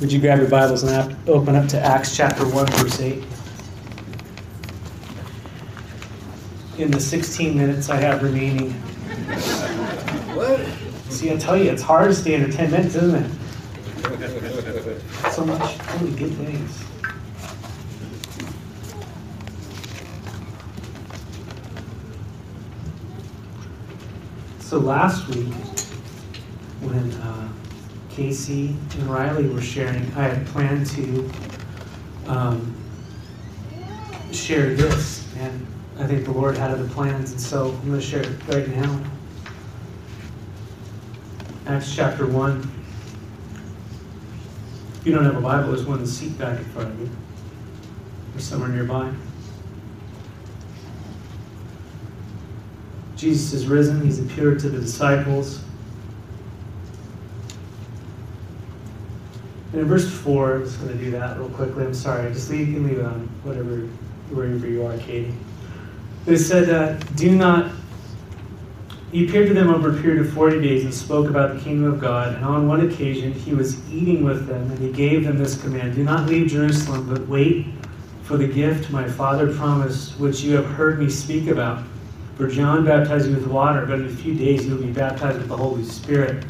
Would you grab your Bibles and open up to Acts chapter 1, verse 8? In the 16 minutes I have remaining. What? See, I tell you, it's hard to stay under 10 minutes, isn't it? So much really good things. So last week, when uh, Casey and Riley were sharing, I had planned to um, share this, and I think the Lord had other plans, and so I'm going to share it right now. Acts chapter 1. If you don't have a Bible, there's one in the seat back in front of you, or somewhere nearby. Jesus is risen, he's appeared to the disciples. And in verse 4, I'm just going to do that real quickly. I'm sorry. Just leave, leave it on whatever, wherever you are, Katie. They said, uh, Do not. He appeared to them over a period of 40 days and spoke about the kingdom of God. And on one occasion, he was eating with them, and he gave them this command Do not leave Jerusalem, but wait for the gift my Father promised, which you have heard me speak about. For John baptized you with water, but in a few days you'll be baptized with the Holy Spirit.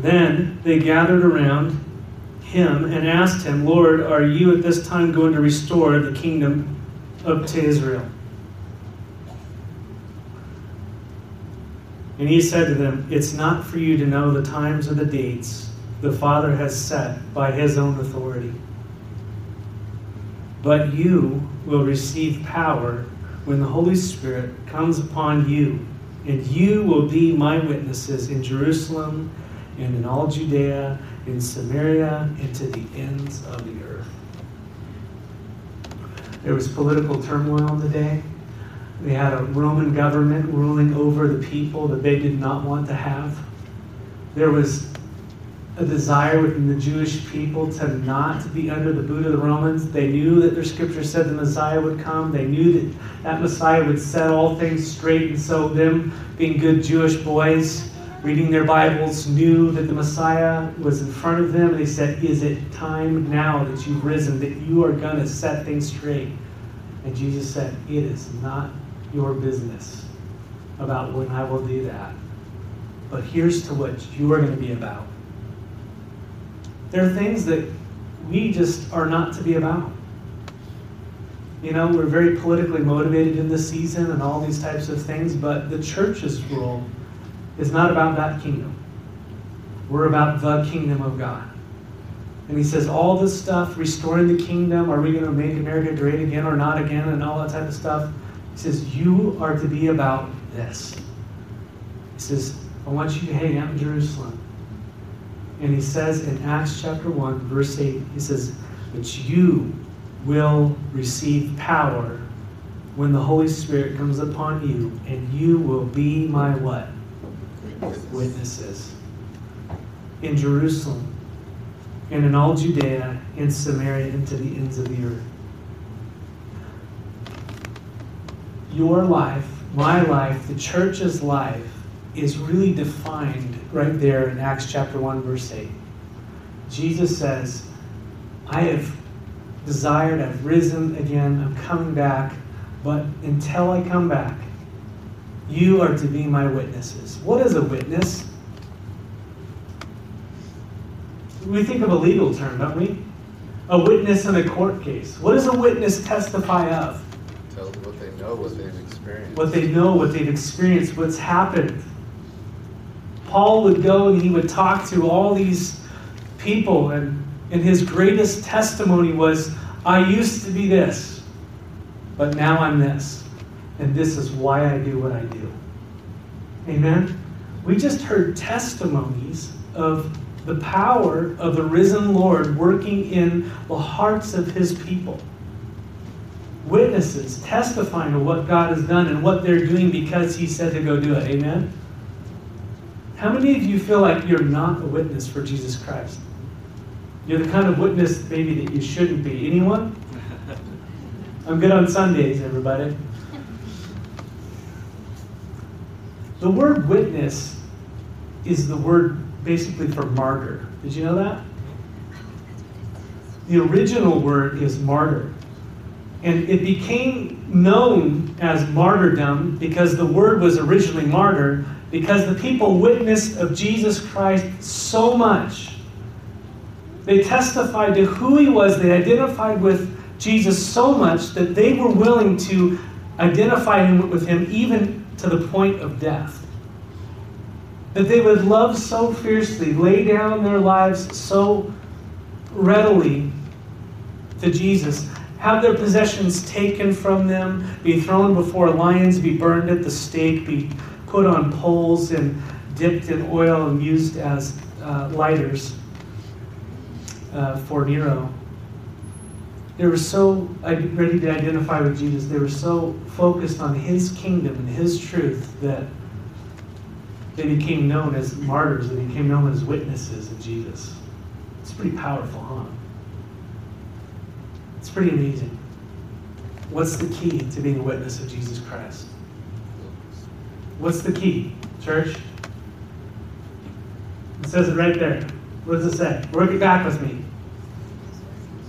Then they gathered around him and asked him, Lord, are you at this time going to restore the kingdom up to Israel? And he said to them, It's not for you to know the times or the dates the Father has set by his own authority. But you will receive power when the Holy Spirit comes upon you, and you will be my witnesses in Jerusalem and in all Judea, in Samaria, and to the ends of the earth. There was political turmoil the day. They had a Roman government ruling over the people that they did not want to have. There was a desire within the Jewish people to not be under the boot of the Romans. They knew that their scripture said the Messiah would come. They knew that that Messiah would set all things straight. And so, them being good Jewish boys, reading their Bibles, knew that the Messiah was in front of them. And they said, Is it time now that you've risen, that you are going to set things straight? And Jesus said, It is not your business about when I will do that. But here's to what you are going to be about. There are things that we just are not to be about. You know, we're very politically motivated in this season and all these types of things, but the church's role is not about that kingdom. We're about the kingdom of God. And he says, all this stuff, restoring the kingdom, are we going to make America great again or not again, and all that type of stuff. He says, you are to be about this. He says, I want you to hang out in Jerusalem. And he says in Acts chapter 1, verse 8, he says, But you will receive power when the Holy Spirit comes upon you, and you will be my what? Witnesses. In Jerusalem, and in all Judea, and Samaria, and to the ends of the earth. Your life, my life, the church's life, is really defined right there in Acts chapter 1, verse 8. Jesus says, I have desired, I've risen again, I'm coming back, but until I come back, you are to be my witnesses. What is a witness? We think of a legal term, don't we? A witness in a court case. What does a witness testify of? Tell them what they know, what they've experienced. What they know, what they've experienced, what's happened. Paul would go and he would talk to all these people, and, and his greatest testimony was, I used to be this, but now I'm this. And this is why I do what I do. Amen? We just heard testimonies of the power of the risen Lord working in the hearts of his people. Witnesses testifying of what God has done and what they're doing because he said to go do it. Amen? How many of you feel like you're not a witness for Jesus Christ? You're the kind of witness maybe that you shouldn't be. Anyone? I'm good on Sundays, everybody. The word witness is the word basically for martyr. Did you know that? the original word is martyr. And it became known as martyrdom because the word was originally martyr, because the people witnessed of Jesus Christ so much. They testified to who he was, they identified with Jesus so much that they were willing to identify him with him even to the point of death. That they would love so fiercely, lay down their lives so readily to Jesus, have their possessions taken from them, be thrown before lions, be burned at the stake, be put on poles and dipped in oil and used as uh, lighters uh, for Nero. They were so ready to identify with Jesus. They were so focused on his kingdom and his truth that they became known as martyrs. They became known as witnesses of Jesus. It's pretty powerful, huh? It's pretty amazing. What's the key to being a witness of Jesus Christ? What's the key, church? It says it right there. What does it say? Work it back with me.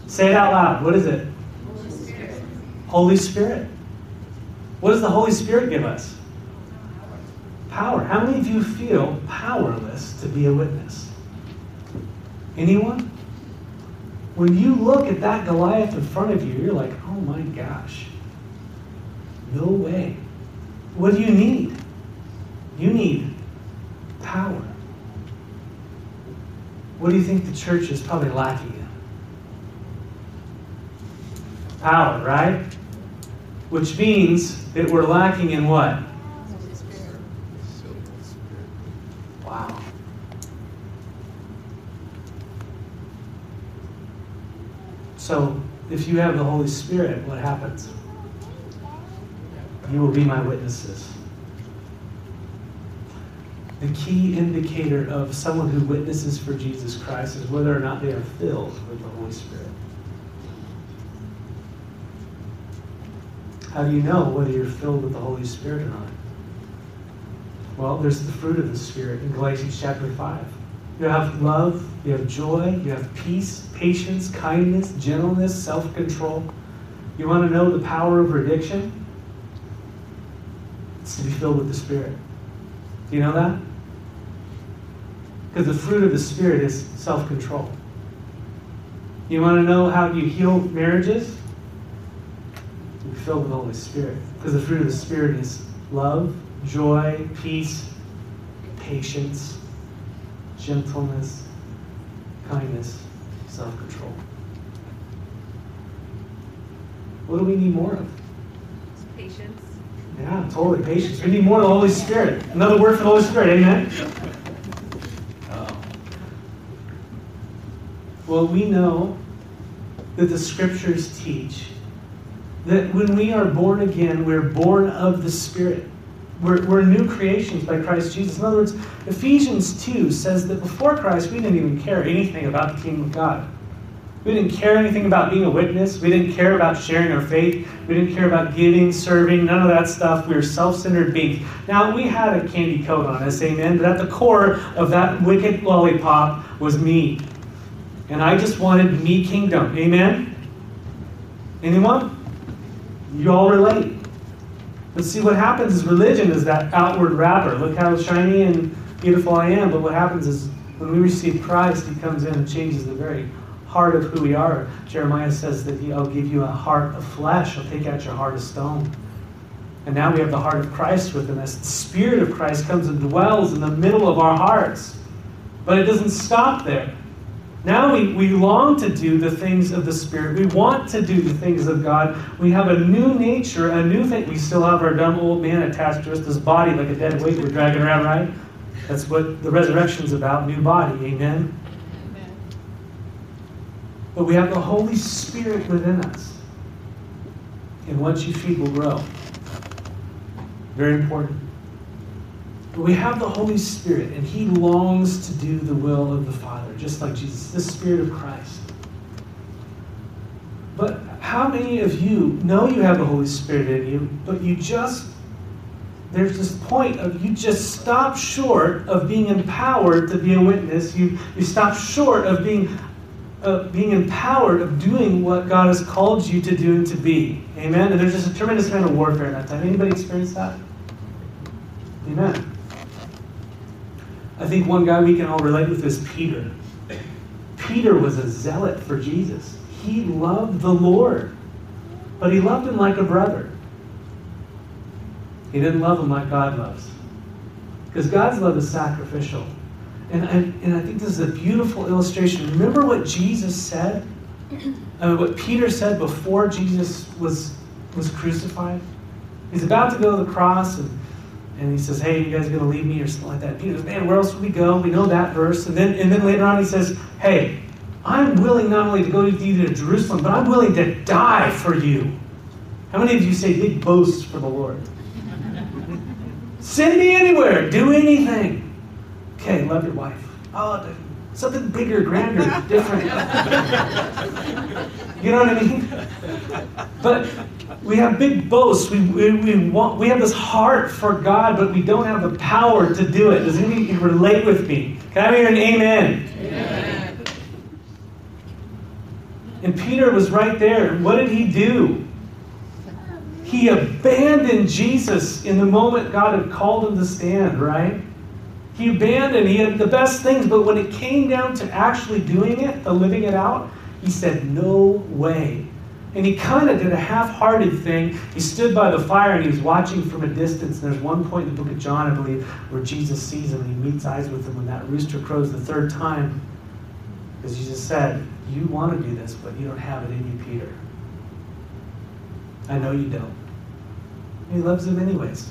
Say it out loud. What is it? Holy Spirit. Holy Spirit. What does the Holy Spirit give us? Power. How many of you feel powerless to be a witness? Anyone? When you look at that Goliath in front of you, you're like, oh my gosh. No way. What do you need? You need power. What do you think the church is probably lacking in? Power, right? Which means that we're lacking in what? Wow. So, if you have the Holy Spirit, what happens? You will be my witnesses. The key indicator of someone who witnesses for Jesus Christ is whether or not they are filled with the Holy Spirit. How do you know whether you're filled with the Holy Spirit or not? Well, there's the fruit of the Spirit in Galatians chapter 5. You have love, you have joy, you have peace, patience, kindness, gentleness, self control. You want to know the power of addiction? It's to be filled with the Spirit. Do you know that? Because the fruit of the Spirit is self control. You want to know how you heal marriages? Be filled with the Holy Spirit. Because the fruit of the Spirit is love, joy, peace, patience, gentleness, kindness, self control. What do we need more of? Patience. Yeah, totally. Patience. We need more of the Holy Spirit. Another word for the Holy Spirit, amen? Oh. Well, we know that the scriptures teach that when we are born again, we're born of the Spirit. We're, we're new creations by Christ Jesus. In other words, Ephesians 2 says that before Christ, we didn't even care anything about the kingdom of God. We didn't care anything about being a witness. We didn't care about sharing our faith. We didn't care about giving, serving, none of that stuff. We were self centered beings. Now, we had a candy coat on us, amen, but at the core of that wicked lollipop was me. And I just wanted me kingdom, amen? Anyone? You all relate. But see, what happens is religion is that outward wrapper. Look how shiny and beautiful I am. But what happens is when we receive Christ, He comes in and changes the very heart of who we are. Jeremiah says that he, I'll give you a heart of flesh. I'll take out your heart of stone. And now we have the heart of Christ within us. The Spirit of Christ comes and dwells in the middle of our hearts. But it doesn't stop there. Now we, we long to do the things of the Spirit. We want to do the things of God. We have a new nature, a new thing. We still have our dumb old man attached to us, this body like a dead weight we're dragging around, right? That's what the resurrection's about, new body. Amen? Amen. But we have the Holy Spirit within us. And what you feed will grow. Very important. But we have the Holy Spirit, and He longs to do the will of the Father, just like Jesus, the Spirit of Christ. But how many of you know you have the Holy Spirit in you, but you just, there's this point of you just stop short of being empowered to be a witness. You, you stop short of being of being empowered of doing what God has called you to do and to be. Amen. And there's just a tremendous amount of warfare in that time. Anybody experience that? Amen. I think one guy we can all relate with is Peter. Peter was a zealot for Jesus. He loved the Lord, but he loved him like a brother. He didn't love him like God loves. Because God's love is sacrificial. And I, and I think this is a beautiful illustration. Remember what Jesus said? Uh, what Peter said before Jesus was, was crucified? He's about to go to the cross and, and he says, Hey, you guys to leave me or something like that? Peter goes, Man, where else would we go? We know that verse. And then, and then later on he says, Hey, I'm willing not only to go with you to Jerusalem, but I'm willing to die for you. How many of you say big boasts for the Lord? Send me anywhere. Do anything. Okay, love your wife. Oh, something bigger, grander, different. you know what I mean? But we have big boasts. We, we, we, want, we have this heart for God, but we don't have the power to do it. Does anybody relate with me? Can I hear an amen? Amen. And Peter was right there. What did he do? He abandoned Jesus in the moment God had called him to stand, right? He abandoned, he had the best things, but when it came down to actually doing it, the living it out, he said, No way. And he kind of did a half hearted thing. He stood by the fire and he was watching from a distance. And there's one point in the book of John, I believe, where Jesus sees him and he meets eyes with him when that rooster crows the third time. Because Jesus said, You want to do this, but you don't have it in you, Peter. I know you don't. He loves him anyways.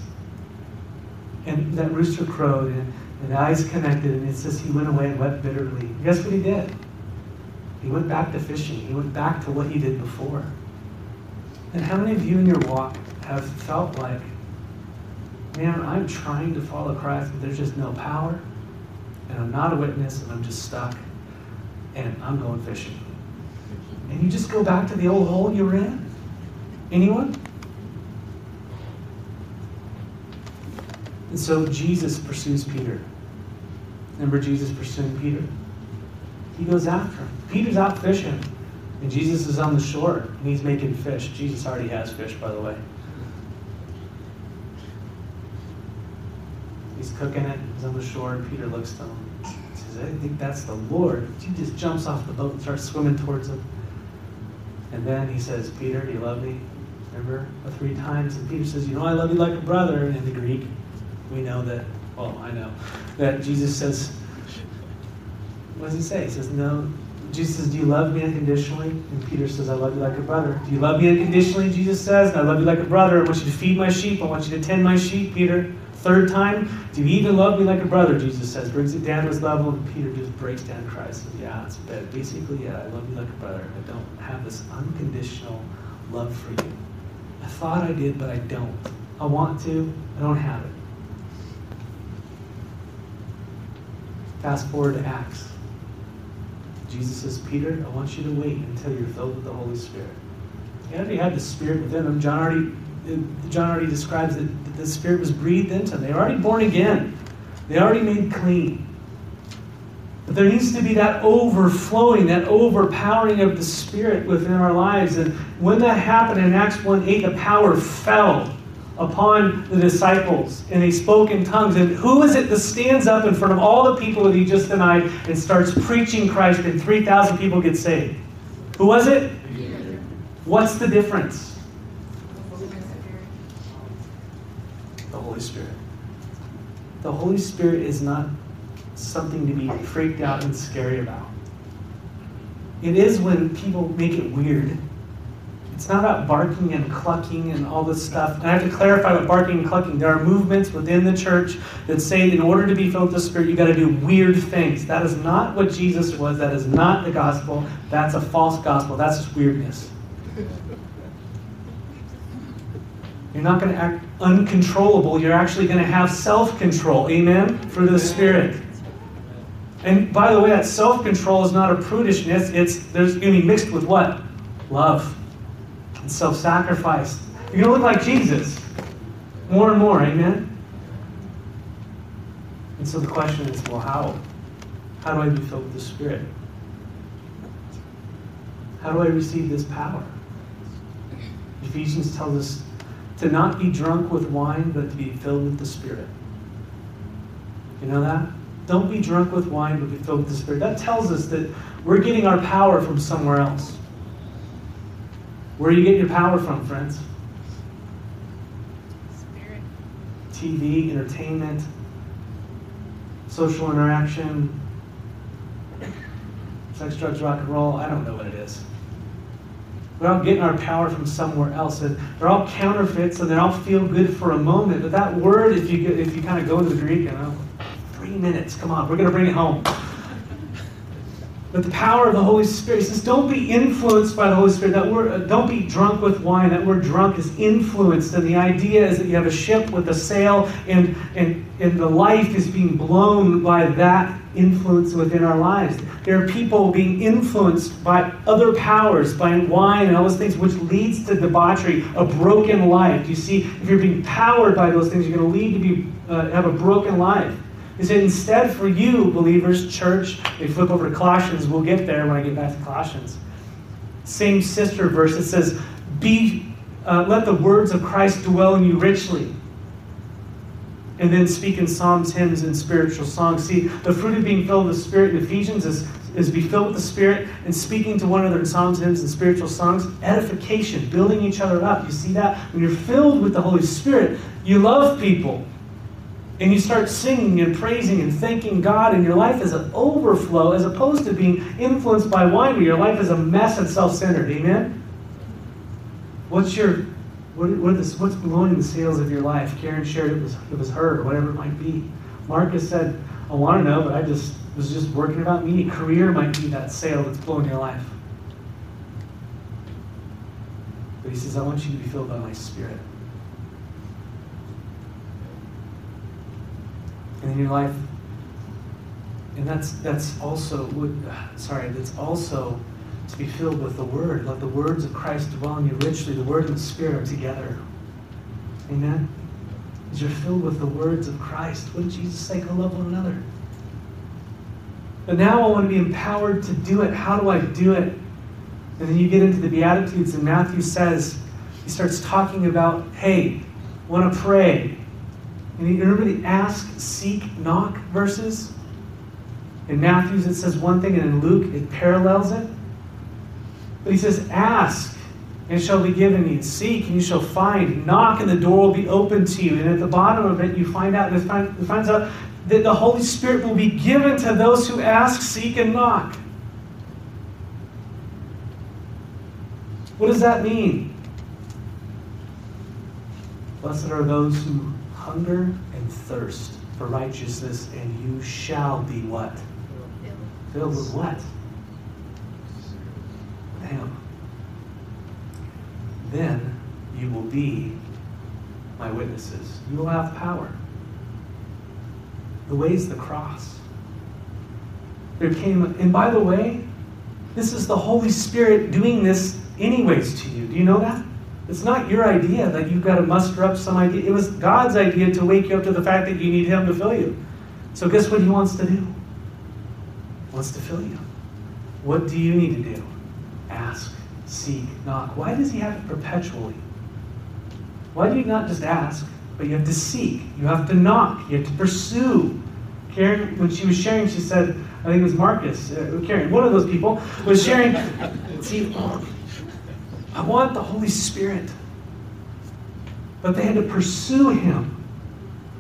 And that rooster crowed and, and the eyes connected, and it says he went away and wept bitterly. Guess what he did? He went back to fishing. He went back to what he did before. And how many of you in your walk have felt like, man, I'm trying to follow Christ, but there's just no power, and I'm not a witness, and I'm just stuck, and I'm going fishing. And you just go back to the old hole you were in? Anyone? And so Jesus pursues Peter. Remember Jesus pursuing Peter? He goes after him. Peter's out fishing, and Jesus is on the shore, and he's making fish. Jesus already has fish, by the way. He's cooking it, he's on the shore, and Peter looks to him. He says, I think that's the Lord. He just jumps off the boat and starts swimming towards him. And then he says, Peter, do you love me? Remember? Three times. And Peter says, You know, I love you like a brother. In the Greek, we know that, well, I know, that Jesus says, what does he say? He says, No. Jesus says, Do you love me unconditionally? And Peter says, I love you like a brother. Do you love me unconditionally? Jesus says, I love you like a brother. I want you to feed my sheep. I want you to tend my sheep, Peter. Third time, do you even love me like a brother? Jesus says, brings it down to his level, and Peter just breaks down Christ. Says, yeah, it's bad. Basically, yeah, I love you like a brother. I don't have this unconditional love for you. I thought I did, but I don't. I want to, I don't have it. Fast forward to Acts. Jesus says, Peter, I want you to wait until you're filled with the Holy Spirit. He already had the Spirit within him. John already, John already describes that the Spirit was breathed into them. They were already born again. They already made clean. But there needs to be that overflowing, that overpowering of the Spirit within our lives. And when that happened in Acts 1 8, the power fell upon the disciples and they spoke in tongues. And who is it that stands up in front of all the people that he just denied and starts preaching Christ and 3,000 people get saved? Who was it? What's the difference? The Holy Spirit. The Holy Spirit is not something to be freaked out and scary about. It is when people make it weird. It's not about barking and clucking and all this stuff. And I have to clarify what barking and clucking. There are movements within the church that say in order to be filled with the Spirit, you've got to do weird things. That is not what Jesus was. That is not the gospel. That's a false gospel. That's just weirdness. You're not going to act uncontrollable. You're actually going to have self control. Amen? For the Spirit. And by the way, that self control is not a prudishness. It's there's going to be mixed with what? Love and self sacrifice. You're going to look like Jesus more and more. Amen? And so the question is well, how? How do I be filled with the Spirit? How do I receive this power? Ephesians tells us to not be drunk with wine, but to be filled with the Spirit. You know that? Don't be drunk with wine, but be filled with the Spirit. That tells us that we're getting our power from somewhere else. Where do you get your power from, friends? Spirit. TV, entertainment, social interaction, sex, drugs, rock and roll. I don't know what it is. We're all getting our power from somewhere else, and they're all counterfeits, and they all feel good for a moment. But that word, if you if you kind of go into the Greek, you know, three minutes. Come on, we're going to bring it home. But the power of the Holy Spirit says, don't be influenced by the Holy Spirit. That word, uh, don't be drunk with wine. That word drunk is influenced. And the idea is that you have a ship with a sail, and, and, and the life is being blown by that influence within our lives. There are people being influenced by other powers, by wine and all those things, which leads to debauchery, a broken life. You see, if you're being powered by those things, you're going to lead to be uh, have a broken life. Is that instead for you, believers, church, they flip over to Colossians, we'll get there when I get back to Colossians. Same sister verse, it says, Be uh, let the words of Christ dwell in you richly. And then speak in psalms, hymns, and spiritual songs. See, the fruit of being filled with the Spirit in Ephesians is, is be filled with the Spirit and speaking to one another in psalms, hymns, and spiritual songs. Edification, building each other up. You see that? When you're filled with the Holy Spirit, you love people. And you start singing and praising and thanking God, and your life is an overflow as opposed to being influenced by wine, where your life is a mess and self centered. Amen? What's your what, what is, what's blowing the sails of your life? Karen shared it was it was her, whatever it might be. Marcus said, I want to know, but I just was just working about me. Career might be that sail that's blowing your life. But he says, I want you to be filled by my spirit. And in your life, and that's that's also sorry, that's also to be filled with the Word. Let the words of Christ dwell in you richly. The Word and the Spirit are together. Amen? As you're filled with the words of Christ, what did Jesus say? Go love one another. But now I want to be empowered to do it. How do I do it? And then you get into the Beatitudes, and Matthew says, he starts talking about, hey, want to pray. And you remember the ask, seek, knock verses? In Matthew's it says one thing, and in Luke it parallels it. But he says, Ask, and it shall be given you. Seek, and you shall find. Knock, and the door will be open to you. And at the bottom of it, you find out, it finds out that the Holy Spirit will be given to those who ask, seek, and knock. What does that mean? Blessed are those who hunger and thirst for righteousness, and you shall be what? Filled. With what? With Him. Then you will be my witnesses. You will have power. The way is the cross. There came, and by the way, this is the Holy Spirit doing this anyways to you. Do you know that? It's not your idea that you've got to muster up some idea. It was God's idea to wake you up to the fact that you need Him to fill you. So, guess what He wants to do? He wants to fill you. What do you need to do? Ask, seek, knock. Why does He have it perpetually? Why do you not just ask, but you have to seek? You have to knock. You have to pursue. Karen, when she was sharing, she said, I think it was Marcus, uh, Karen, one of those people, was sharing. see, I want the Holy Spirit. But they had to pursue Him.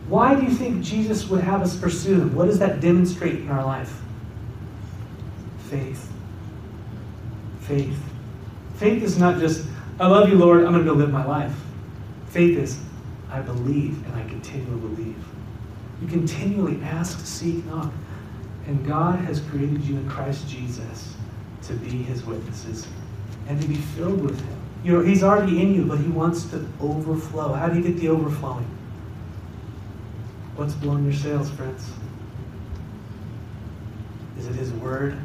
Why do you think Jesus would have us pursue Him? What does that demonstrate in our life? Faith. Faith. Faith is not just, I love you, Lord, I'm going to go live my life. Faith is, I believe and I continue to believe. You continually ask, seek, knock. And God has created you in Christ Jesus to be His witnesses and to be filled with Him. You know, He's already in you, but He wants to overflow. How do you get the overflowing? What's blowing your sails, friends? Is it His Word?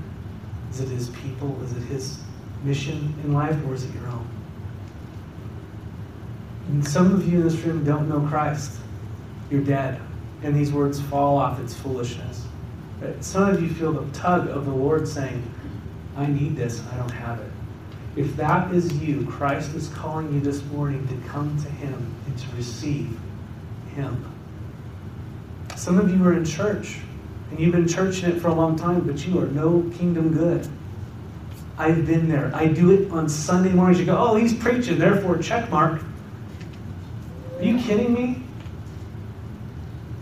Is it His people? Is it His mission in life, or is it your own? And some of you in this room don't know Christ. You're dead, and these words fall off its foolishness. But some of you feel the tug of the Lord saying, I need this, I don't have it. If that is you, Christ is calling you this morning to come to Him and to receive Him. Some of you are in church and you've been churching it for a long time, but you are no kingdom good. I've been there. I do it on Sunday mornings. You go, oh, he's preaching, therefore check mark. Are you kidding me?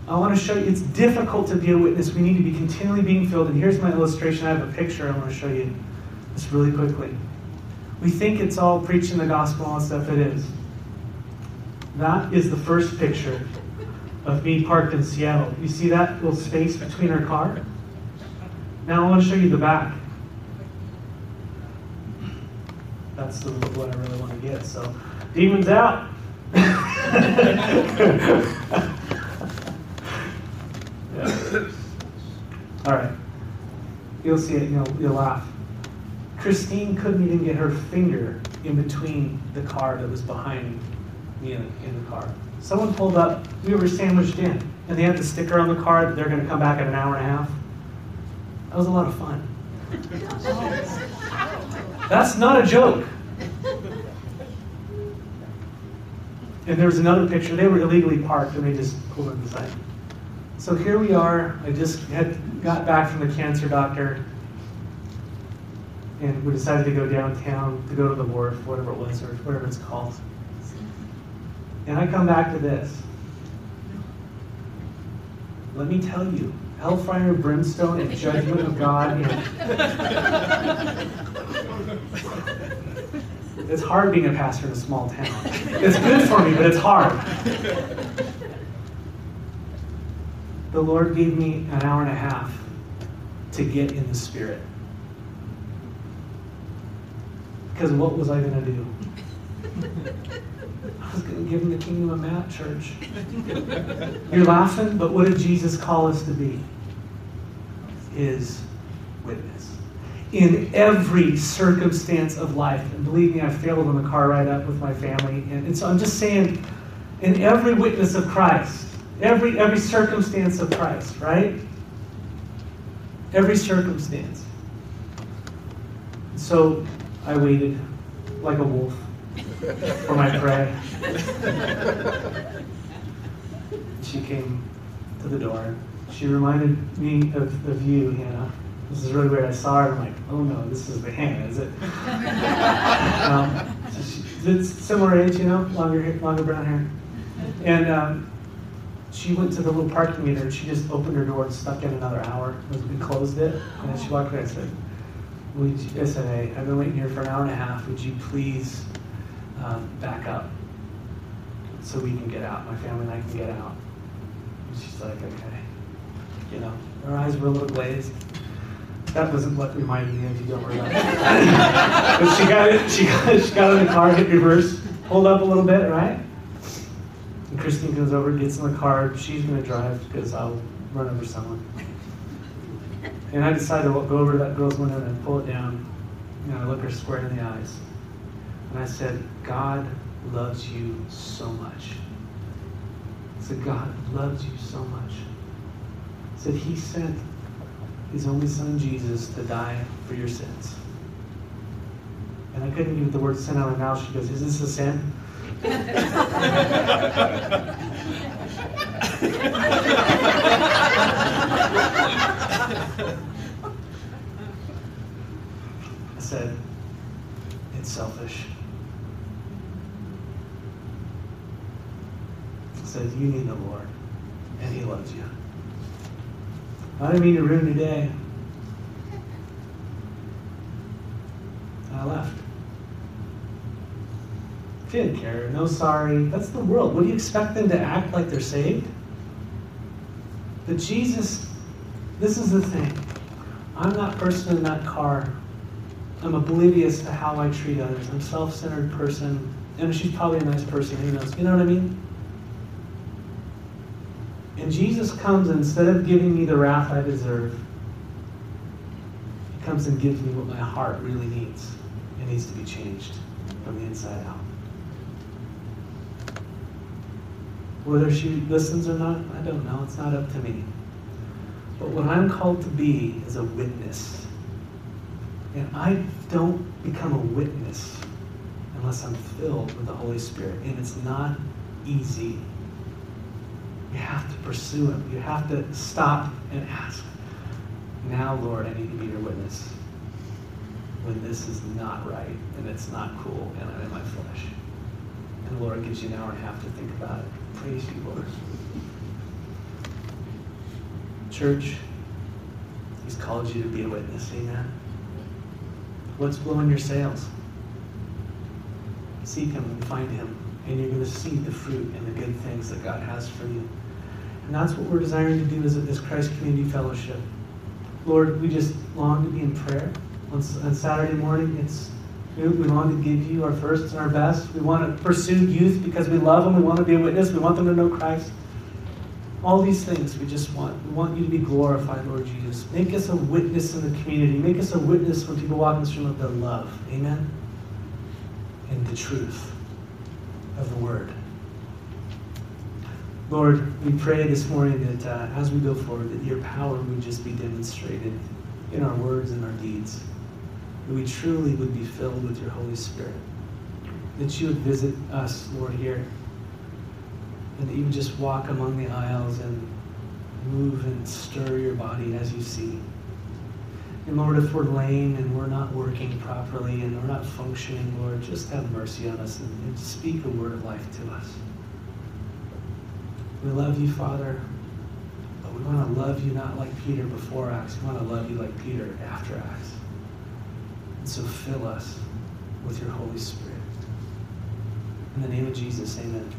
I want to show you it's difficult to be a witness. We need to be continually being filled. And here's my illustration. I have a picture I want to show you this really quickly. We think it's all preaching the gospel and stuff. It is. That is the first picture of me parked in Seattle. You see that little space between our car? Now I want to show you the back. That's the what I really want to get. So, demons out. yeah. All right. You'll see it. You'll, you'll laugh. Christine couldn't even get her finger in between the car that was behind me in, in the car. Someone pulled up, we were sandwiched in, and they had the sticker on the car that they're going to come back in an hour and a half. That was a lot of fun. That's not a joke. And there was another picture. They were illegally parked and they just pulled in the side. So here we are. I just had got back from the cancer doctor. And we decided to go downtown to go to the wharf, whatever it was, or whatever it's called. And I come back to this. Let me tell you, hellfire, brimstone, and judgment of God. it's hard being a pastor in a small town. It's good for me, but it's hard. The Lord gave me an hour and a half to get in the Spirit. Because what was I going to do? I was going to give him the kingdom of Matt, church. You're laughing, but what did Jesus call us to be? His witness. In every circumstance of life. And believe me, I failed on the car ride up with my family. And, and so I'm just saying, in every witness of Christ, every every circumstance of Christ, right? Every circumstance. So I waited like a wolf for my prey. She came to the door. She reminded me of, of you, Hannah. This is really weird. I saw her. I'm like, oh no, this is the Hannah, is it? um, so she, it's similar age, you know, longer hair, longer brown hair. And um, she went to the little parking meter and she just opened her door and stuck in another hour. We closed it. And then she walked away and said, would you, I said, I've been waiting here for an hour and a half. Would you please um, back up so we can get out? My family and I can get out. And she's like, okay. You know, her eyes were a little glazed. That wasn't what reminded me of you. Don't worry about it. but she got it. She got, she got in the car, hit reverse, pulled up a little bit, right? And Christine comes over, gets in the car. She's going to drive because I'll run over someone. And I decided to go over to that girl's window and pull it down. And I look her square in the eyes. And I said, God loves you so much. I said, God loves you so much. I said, He sent His only Son, Jesus, to die for your sins. And I couldn't get the word sin out of my mouth. She goes, Is this a sin? I said, It's selfish. I said, You need the Lord, and He loves you. I didn't mean to ruin your day. I left. Didn't care. No sorry. That's the world. What do you expect them to act like they're saved? But Jesus, this is the thing. I'm that person in that car. I'm oblivious to how I treat others. I'm a self-centered person. And she's probably a nice person, who knows? You know what I mean? And Jesus comes and instead of giving me the wrath I deserve, he comes and gives me what my heart really needs. It needs to be changed from the inside out. Whether she listens or not, I don't know. It's not up to me. But what I'm called to be is a witness. And I don't become a witness unless I'm filled with the Holy Spirit. And it's not easy. You have to pursue Him. You have to stop and ask. Now, Lord, I need to be your witness when this is not right and it's not cool and I'm in my flesh. And the Lord gives you an hour and a half to think about it. Praise you, Lord. Church, He's called you to be a witness. Amen. What's blowing your sails? Seek Him and find Him, and you're going to see the fruit and the good things that God has for you. And that's what we're desiring to do as, this Christ Community Fellowship. Lord, we just long to be in prayer. On, on Saturday morning, it's we, we long to give you our first and our best. We want to pursue youth because we love them. We want to be a witness. We want them to know Christ. All these things we just want. We want you to be glorified, Lord Jesus. Make us a witness in the community. Make us a witness when people walk in this room of the love. Amen. And the truth of the word. Lord, we pray this morning that uh, as we go forward, that your power would just be demonstrated in our words and our deeds. That we truly would be filled with your Holy Spirit. That you would visit us, Lord, here. And that you just walk among the aisles and move and stir your body as you see. And Lord, if we're lame and we're not working properly and we're not functioning, Lord, just have mercy on us and, and speak a word of life to us. We love you, Father, but we want to love you not like Peter before Acts. We want to love you like Peter after Acts. And so fill us with your Holy Spirit. In the name of Jesus, amen.